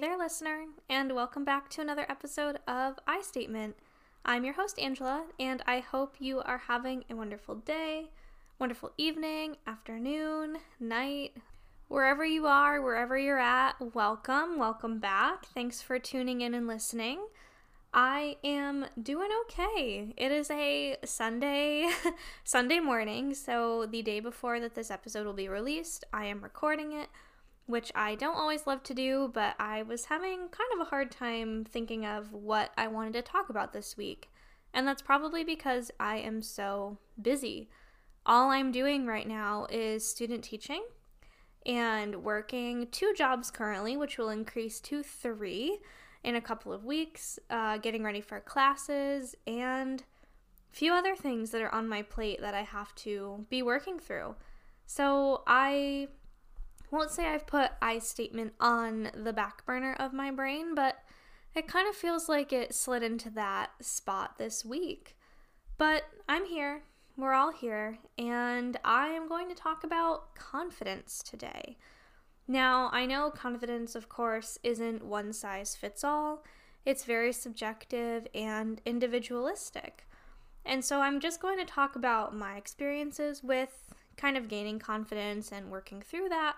there, listener, and welcome back to another episode of I Statement. I'm your host, Angela, and I hope you are having a wonderful day, wonderful evening, afternoon, night, wherever you are, wherever you're at. Welcome, welcome back. Thanks for tuning in and listening. I am doing okay. It is a Sunday Sunday morning, so the day before that this episode will be released, I am recording it, which I don't always love to do, but I was having kind of a hard time thinking of what I wanted to talk about this week. And that's probably because I am so busy. All I'm doing right now is student teaching and working two jobs currently, which will increase to 3 in a couple of weeks, uh, getting ready for classes, and a few other things that are on my plate that I have to be working through. So I won't say I've put I statement on the back burner of my brain, but it kind of feels like it slid into that spot this week. But I'm here, we're all here, and I am going to talk about confidence today. Now, I know confidence, of course, isn't one size fits all, it's very subjective and individualistic. And so I'm just going to talk about my experiences with kind of gaining confidence and working through that.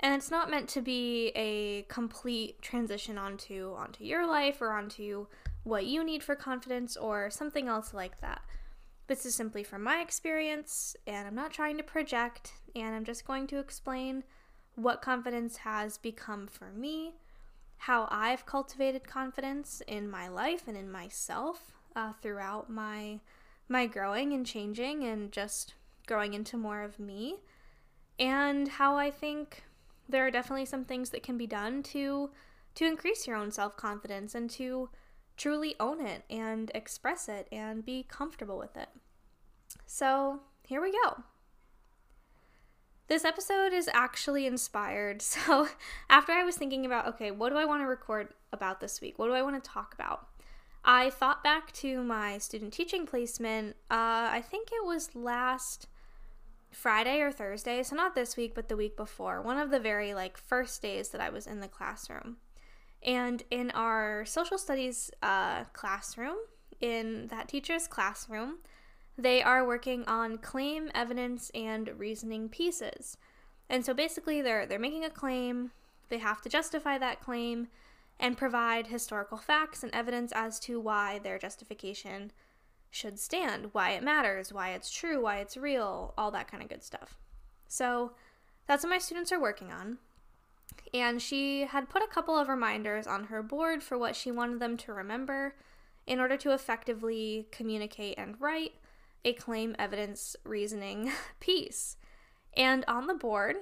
And it's not meant to be a complete transition onto onto your life or onto what you need for confidence or something else like that. This is simply from my experience, and I'm not trying to project, and I'm just going to explain what confidence has become for me, how I've cultivated confidence in my life and in myself uh, throughout my my growing and changing and just growing into more of me, and how I think there are definitely some things that can be done to to increase your own self-confidence and to truly own it and express it and be comfortable with it. So, here we go. This episode is actually inspired. So, after I was thinking about, okay, what do I want to record about this week? What do I want to talk about? I thought back to my student teaching placement. Uh, I think it was last Friday or Thursday, so not this week, but the week before. One of the very like first days that I was in the classroom. And in our social studies uh, classroom, in that teacher's classroom, they are working on claim, evidence, and reasoning pieces. And so basically they're they're making a claim, they have to justify that claim and provide historical facts and evidence as to why their justification should stand, why it matters, why it's true, why it's real, all that kind of good stuff. So that's what my students are working on. And she had put a couple of reminders on her board for what she wanted them to remember in order to effectively communicate and write a claim evidence reasoning piece. And on the board,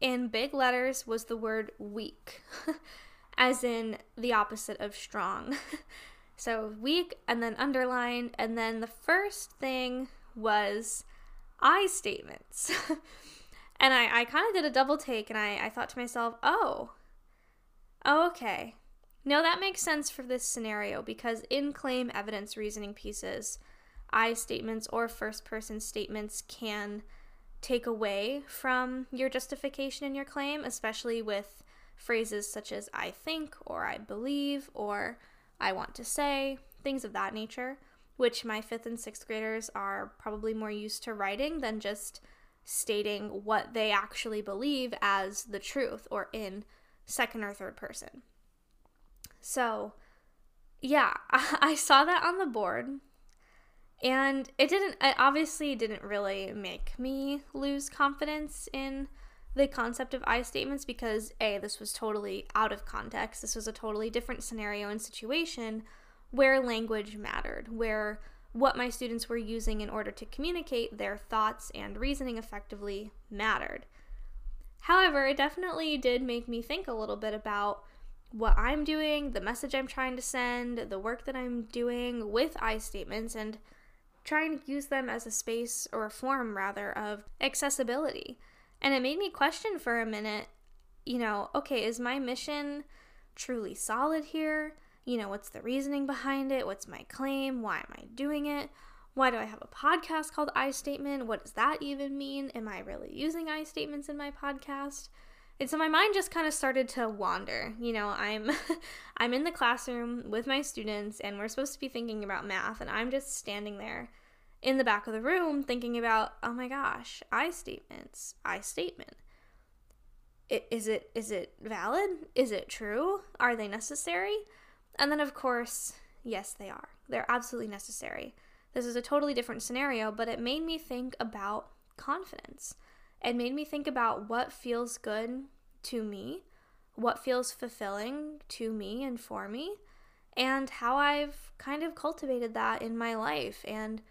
in big letters, was the word weak, as in the opposite of strong. so weak, and then underlined, and then the first thing was I statements. and I, I kind of did a double take, and I, I thought to myself, oh, oh, okay. No, that makes sense for this scenario because in claim evidence reasoning pieces, I statements or first person statements can take away from your justification in your claim, especially with phrases such as I think or I believe or I want to say, things of that nature, which my fifth and sixth graders are probably more used to writing than just stating what they actually believe as the truth or in second or third person. So, yeah, I saw that on the board and it didn't, it obviously didn't really make me lose confidence in the concept of I statements because A, this was totally out of context. This was a totally different scenario and situation where language mattered, where what my students were using in order to communicate their thoughts and reasoning effectively mattered. However, it definitely did make me think a little bit about what I'm doing, the message I'm trying to send, the work that I'm doing with I statements, and trying to use them as a space or a form rather of accessibility. And it made me question for a minute, you know, okay, is my mission truly solid here? You know, what's the reasoning behind it? What's my claim? Why am I doing it? Why do I have a podcast called I Statement? What does that even mean? Am I really using I statements in my podcast? And so my mind just kind of started to wander. You know, I'm I'm in the classroom with my students and we're supposed to be thinking about math and I'm just standing there in the back of the room thinking about, "Oh my gosh, I statements, I statement." Is it is it valid? Is it true? Are they necessary? And then of course, yes, they are. They're absolutely necessary. This is a totally different scenario, but it made me think about confidence. It made me think about what feels good to me, what feels fulfilling to me and for me, and how I've kind of cultivated that in my life and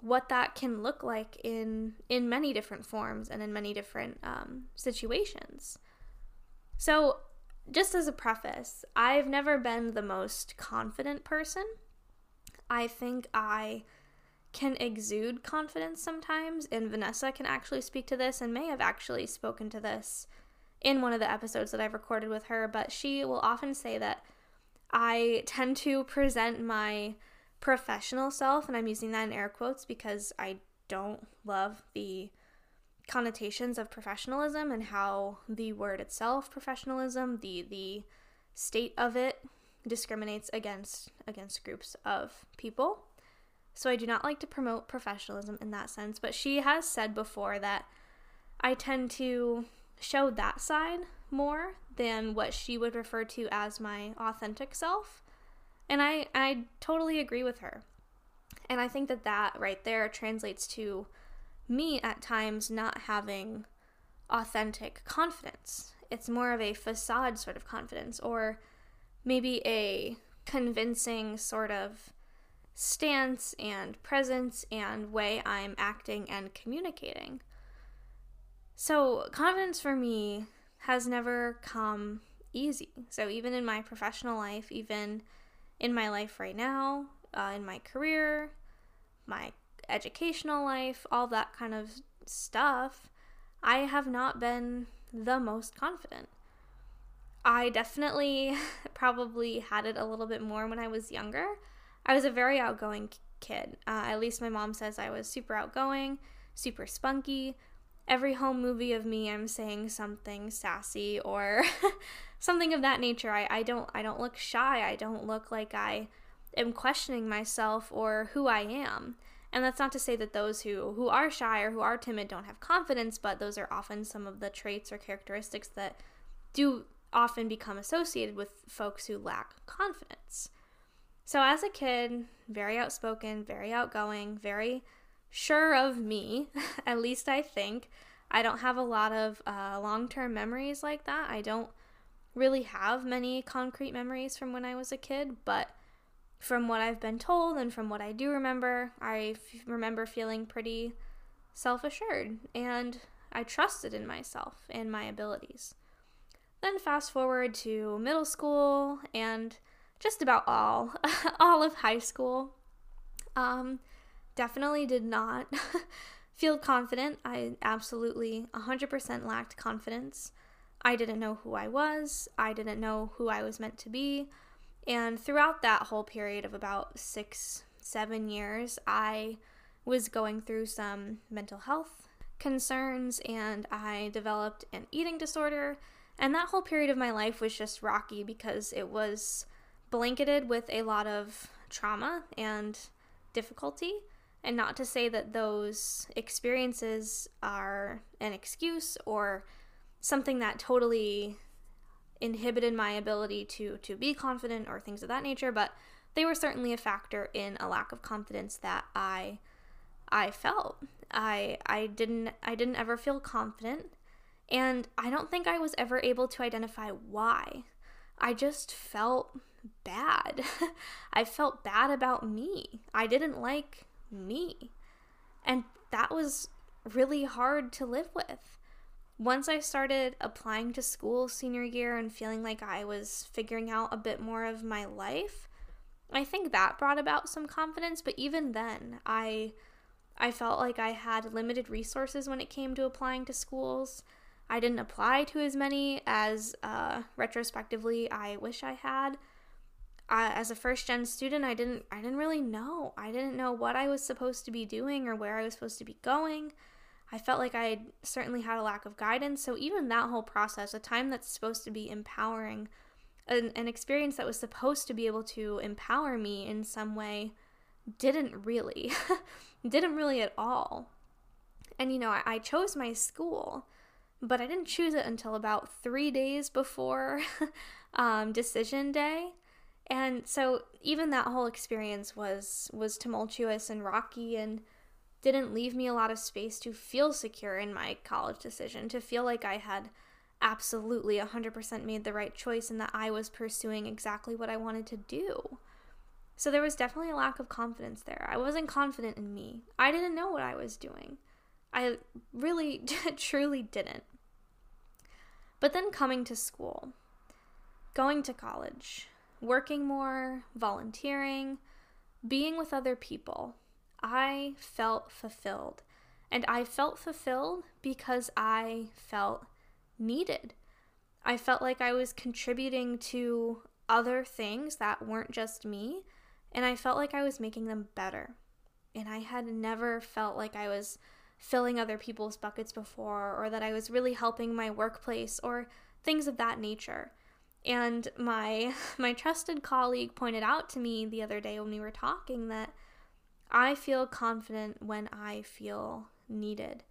what that can look like in in many different forms and in many different um, situations. So, just as a preface, I've never been the most confident person. I think I can exude confidence sometimes, and Vanessa can actually speak to this and may have actually spoken to this in one of the episodes that I've recorded with her, but she will often say that I tend to present my professional self, and I'm using that in air quotes because I don't love the connotations of professionalism and how the word itself, professionalism, the the state of it discriminates against against groups of people. So I do not like to promote professionalism in that sense, but she has said before that I tend to show that side more than what she would refer to as my authentic self. And I I totally agree with her. And I think that that right there translates to me at times not having authentic confidence. It's more of a facade sort of confidence or maybe a convincing sort of stance and presence and way I'm acting and communicating. So, confidence for me has never come easy. So, even in my professional life, even in my life right now, uh, in my career, my educational life, all that kind of stuff, I have not been the most confident. I definitely probably had it a little bit more when I was younger. I was a very outgoing kid. Uh, at least my mom says I was super outgoing, super spunky. Every home movie of me, I'm saying something sassy or something of that nature. I, I don't I don't look shy. I don't look like I am questioning myself or who I am. And that's not to say that those who who are shy or who are timid don't have confidence, but those are often some of the traits or characteristics that do often become associated with folks who lack confidence. So, as a kid, very outspoken, very outgoing, very sure of me, at least I think. I don't have a lot of uh, long term memories like that. I don't really have many concrete memories from when I was a kid, but from what I've been told and from what I do remember, I f- remember feeling pretty self assured and I trusted in myself and my abilities. Then, fast forward to middle school and just about all all of high school. Um, definitely did not feel confident. I absolutely 100% lacked confidence. I didn't know who I was. I didn't know who I was meant to be. And throughout that whole period of about six, seven years, I was going through some mental health concerns and I developed an eating disorder. And that whole period of my life was just rocky because it was blanketed with a lot of trauma and difficulty. And not to say that those experiences are an excuse or something that totally inhibited my ability to to be confident or things of that nature, but they were certainly a factor in a lack of confidence that I I felt. I I didn't I didn't ever feel confident and I don't think I was ever able to identify why. I just felt bad. I felt bad about me. I didn't like me. And that was really hard to live with. Once I started applying to school senior year and feeling like I was figuring out a bit more of my life, I think that brought about some confidence, but even then, I I felt like I had limited resources when it came to applying to schools. I didn't apply to as many as uh, retrospectively I wish I had uh, as a first gen student i didn't i didn't really know i didn't know what i was supposed to be doing or where i was supposed to be going I felt like I certainly had a lack of guidance. So, even that whole process, a time that's supposed to be empowering, an, an experience that was supposed to be able to empower me in some way, didn't really. didn't really at all. And, you know, I, I chose my school, but I didn't choose it until about three days before um, decision day. And so even that whole experience was was tumultuous and rocky and didn't leave me a lot of space to feel secure in my college decision, to feel like I had absolutely 100% made the right choice and that I was pursuing exactly what I wanted to do. So there was definitely a lack of confidence there. I wasn't confident in me. I didn't know what I was doing. I really, truly didn't. But then coming to school, going to college, working more, volunteering, being with other people, I felt fulfilled. And I felt fulfilled because I felt needed. I felt like I was contributing to other things that weren't just me, and I felt like I was making them better. And I had never felt like I was filling other people's buckets before, or that I was really helping my workplace, or things of that nature. And my my trusted colleague pointed out to me the other day when we were talking that I feel confident when I feel needed.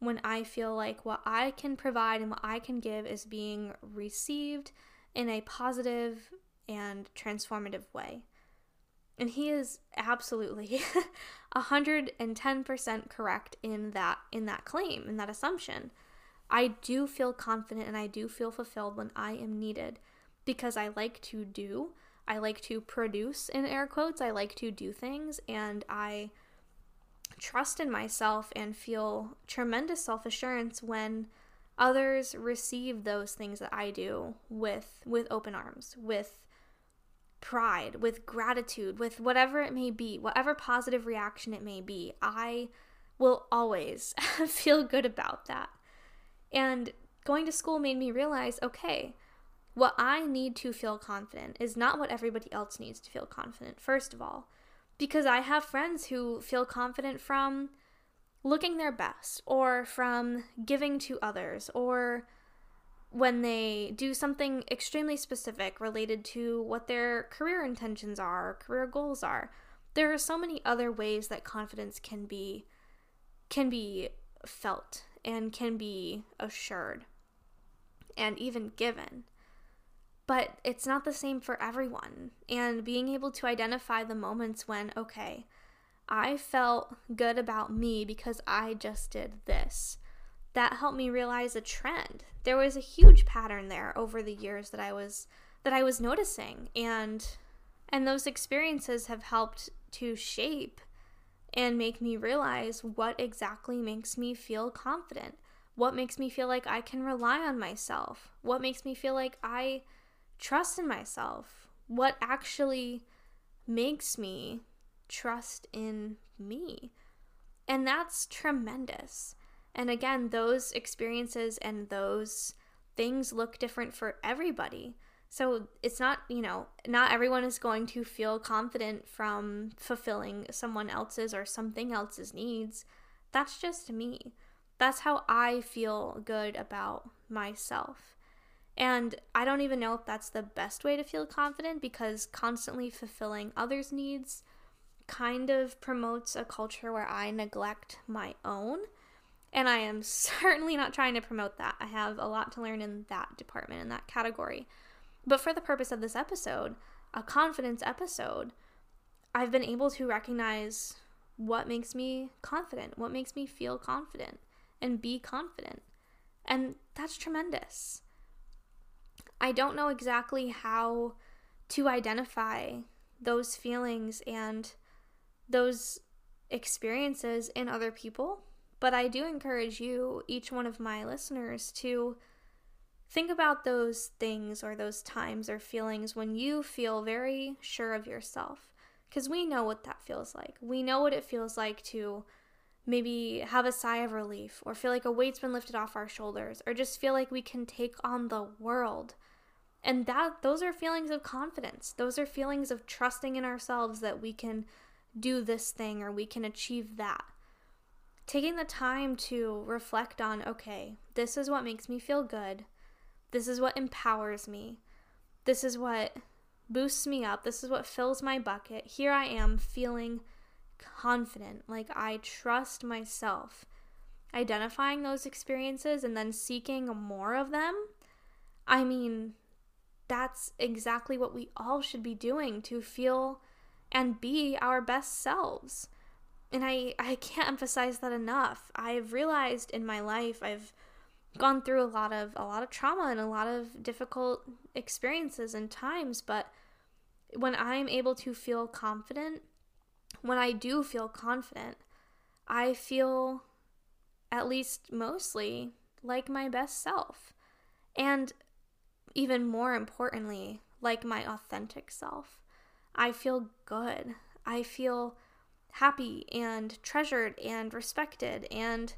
When I feel like what I can provide and what I can give is being received in a positive and transformative way. And he is absolutely 110% correct in that in that claim, in that assumption. I do feel confident and I do feel fulfilled when I am needed because I like to do. I like to produce in air quotes. I like to do things and I trust in myself and feel tremendous self assurance when others receive those things that I do with with open arms, with pride, with gratitude, with whatever it may be, whatever positive reaction it may be. I will always feel good about that. And going to school made me realize okay, what I need to feel confident is not what everybody else needs to feel confident, first of all, because I have friends who feel confident from looking their best or from giving to others or when they do something extremely specific related to what their career intentions are, career goals are. There are so many other ways that confidence can be can be felt and can be assured and even given but it's not the same for everyone. And being able to identify the moments when, okay, I felt good about me because I just did this. That helped me realize a trend. There was a huge pattern there over the years that I was that I was noticing and and those experiences have helped to shape and make me realize what exactly makes me feel confident. What makes me feel like I can rely on myself? What makes me feel like I trust in myself, what actually makes me trust in me. And that's tremendous. And again, those experiences and those things look different for everybody. So it's not, you know, not everyone is going to feel confident from fulfilling someone else's or something else's needs. That's just me. That's how I feel good about myself. And I don't even know if that's the best way to feel confident because constantly fulfilling others' needs kind of promotes a culture where I neglect my own. And I am certainly not trying to promote that. I have a lot to learn in that department, in that category. But for the purpose of this episode, a confidence episode, I've been able to recognize what makes me confident, what makes me feel confident, and be confident. And that's tremendous. I don't know exactly how to identify those feelings and those experiences in other people, but I do encourage you, each one of my listeners, to think about those things or those times or feelings when you feel very sure of yourself. Because we know what that feels like. We know what it feels like to maybe have a sigh of relief or feel like a weight's been lifted off our shoulders or just feel like we can take on the world and that those are feelings of confidence those are feelings of trusting in ourselves that we can do this thing or we can achieve that taking the time to reflect on okay, this is what makes me feel good. This is what empowers me. This is what boosts me up. This is what fills my bucket. Here I am feeling confident, like I trust myself. Identifying those experiences and then seeking more of them. I mean, that's exactly what we all should be doing to feel and be our best selves. And I, I can't emphasize that enough. I've realized in my life I've gone through a lot of a lot of trauma and a lot of difficult experiences and times, but when I'm able to feel confident, when I do feel confident, I feel at least mostly like my best self. And even more importantly, like my authentic self. I feel good. I feel happy and treasured and respected and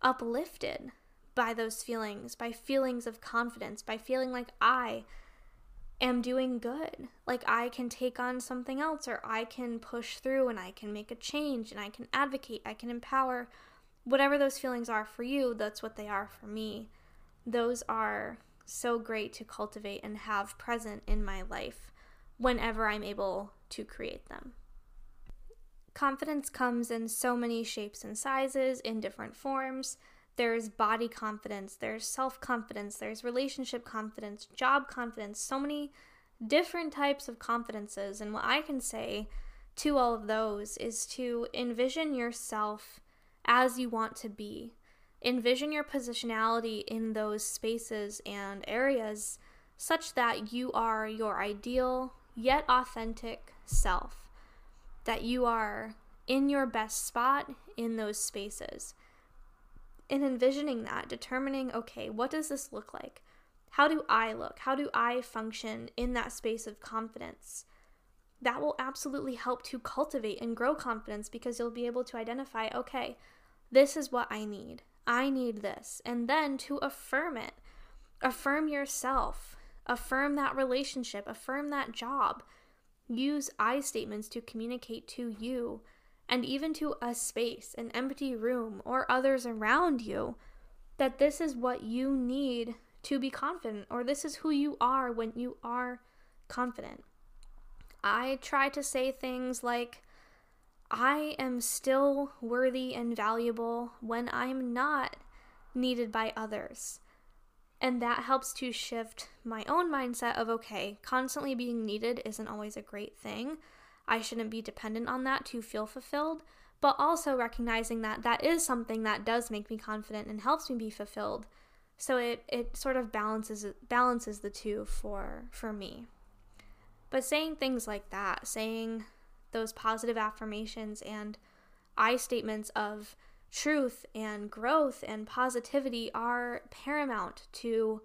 uplifted by those feelings, by feelings of confidence, by feeling like I am doing good. Like I can take on something else or I can push through and I can make a change and I can advocate, I can empower. Whatever those feelings are for you, that's what they are for me. Those are so great to cultivate and have present in my life whenever I'm able to create them. Confidence comes in so many shapes and sizes, in different forms. There's body confidence, there's self confidence, there's relationship confidence, job confidence, so many different types of confidences. And what I can say to all of those is to envision yourself as you want to be. Envision your positionality in those spaces and areas such that you are your ideal yet authentic self, that you are in your best spot in those spaces in envisioning that, determining, okay, what does this look like? How do I look? How do I function in that space of confidence? That will absolutely help to cultivate and grow confidence because you'll be able to identify, okay, this is what I need. I need this. And then to affirm it. Affirm yourself. Affirm that relationship. Affirm that job. Use I statements to communicate to you and even to a space, an empty room, or others around you, that this is what you need to be confident, or this is who you are when you are confident. I try to say things like, I am still worthy and valuable when I'm not needed by others. And that helps to shift my own mindset of okay, constantly being needed isn't always a great thing. I shouldn't be dependent on that to feel fulfilled, but also recognizing that that is something that does make me confident and helps me be fulfilled. So it it sort of balances balances the two for for me. But saying things like that, saying those positive affirmations and I statements of truth and growth and positivity are paramount to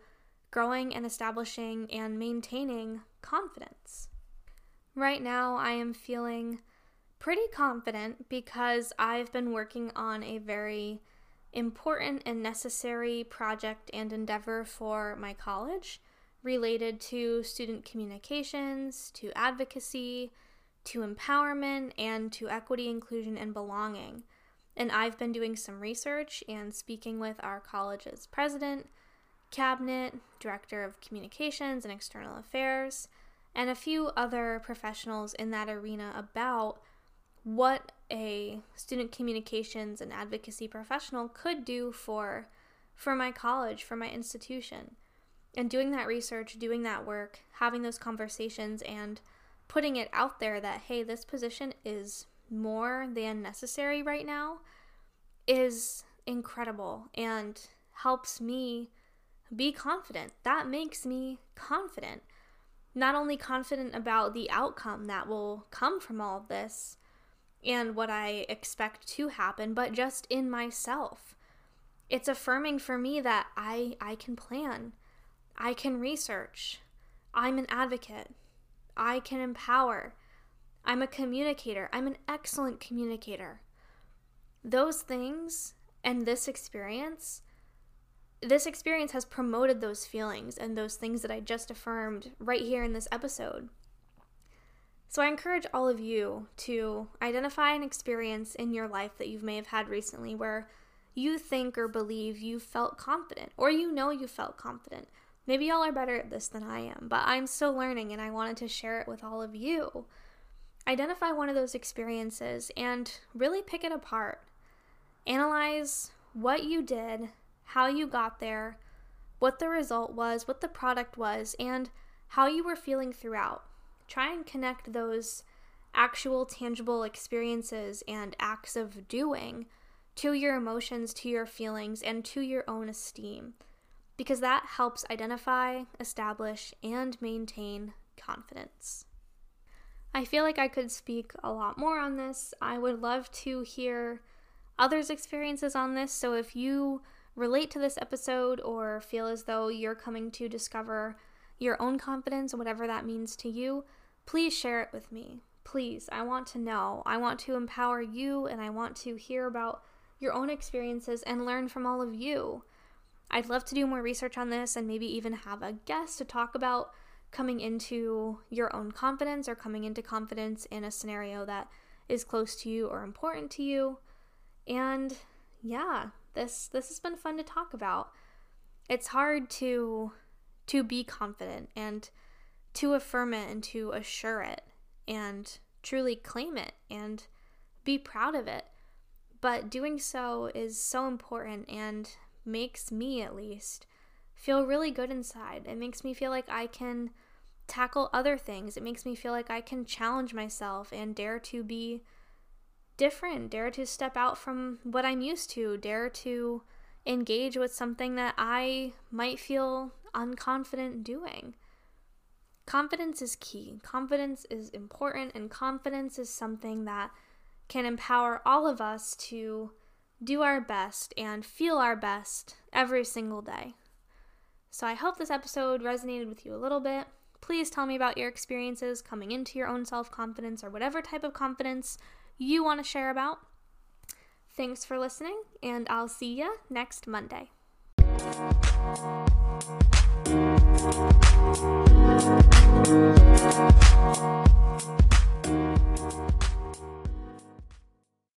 growing and establishing and maintaining confidence. Right now, I am feeling pretty confident because I've been working on a very important and necessary project and endeavor for my college related to student communications, to advocacy, to empowerment, and to equity, inclusion, and belonging. And I've been doing some research and speaking with our college's president, cabinet, director of communications and external affairs and a few other professionals in that arena about what a student communications and advocacy professional could do for for my college, for my institution. And doing that research, doing that work, having those conversations and putting it out there that hey, this position is more than necessary right now is incredible and helps me be confident. That makes me confident not only confident about the outcome that will come from all of this and what I expect to happen, but just in myself. It's affirming for me that I I can plan. I can research. I'm an advocate. I can empower. I'm a communicator. I'm an excellent communicator. Those things and this experience this experience has promoted those feelings and those things that I just affirmed right here in this episode. So I encourage all of you to identify an experience in your life that you may have had recently where you think or believe you felt confident, or you know you felt confident. Maybe y'all are better at this than I am, but I'm still learning and I wanted to share it with all of you. Identify one of those experiences and really pick it apart. Analyze what you did, how you got there, what the result was, what the product was, and how you were feeling throughout. Try and connect those actual tangible experiences and acts of doing to your emotions, to your feelings, and to your own esteem, because that helps identify, establish, and maintain confidence. I feel like I could speak a lot more on this. I would love to hear others' experiences on this. So if you relate to this episode or feel as though you're coming to discover your own confidence whatever that means to you, please share it with me. Please, I want to know. I want to empower you and I want to hear about your own experiences and learn from all of you. I'd love to do more research on this and maybe even have a guest to talk about coming into your own confidence or coming into confidence in a scenario that is close to you or important to you. And yeah, this this has been fun to talk about. It's hard to to be confident and to affirm it and to assure it and truly claim it and be proud of it. But doing so is so important and makes me, at least, feel really good inside. It makes me feel like I can tackle other things. It makes me feel like I can challenge myself and dare to be different, dare to step out from what I'm used to, dare to engage with something that I might feel unconfident doing. Confidence is key. Confidence is important, and confidence is something that can empower all of us to do our best and feel our best every single day. So I hope this episode resonated with you a little bit. Please tell me about your experiences coming into your own self confidence or whatever type of confidence you want to share about. Thanks for listening, and I'll see you next Monday.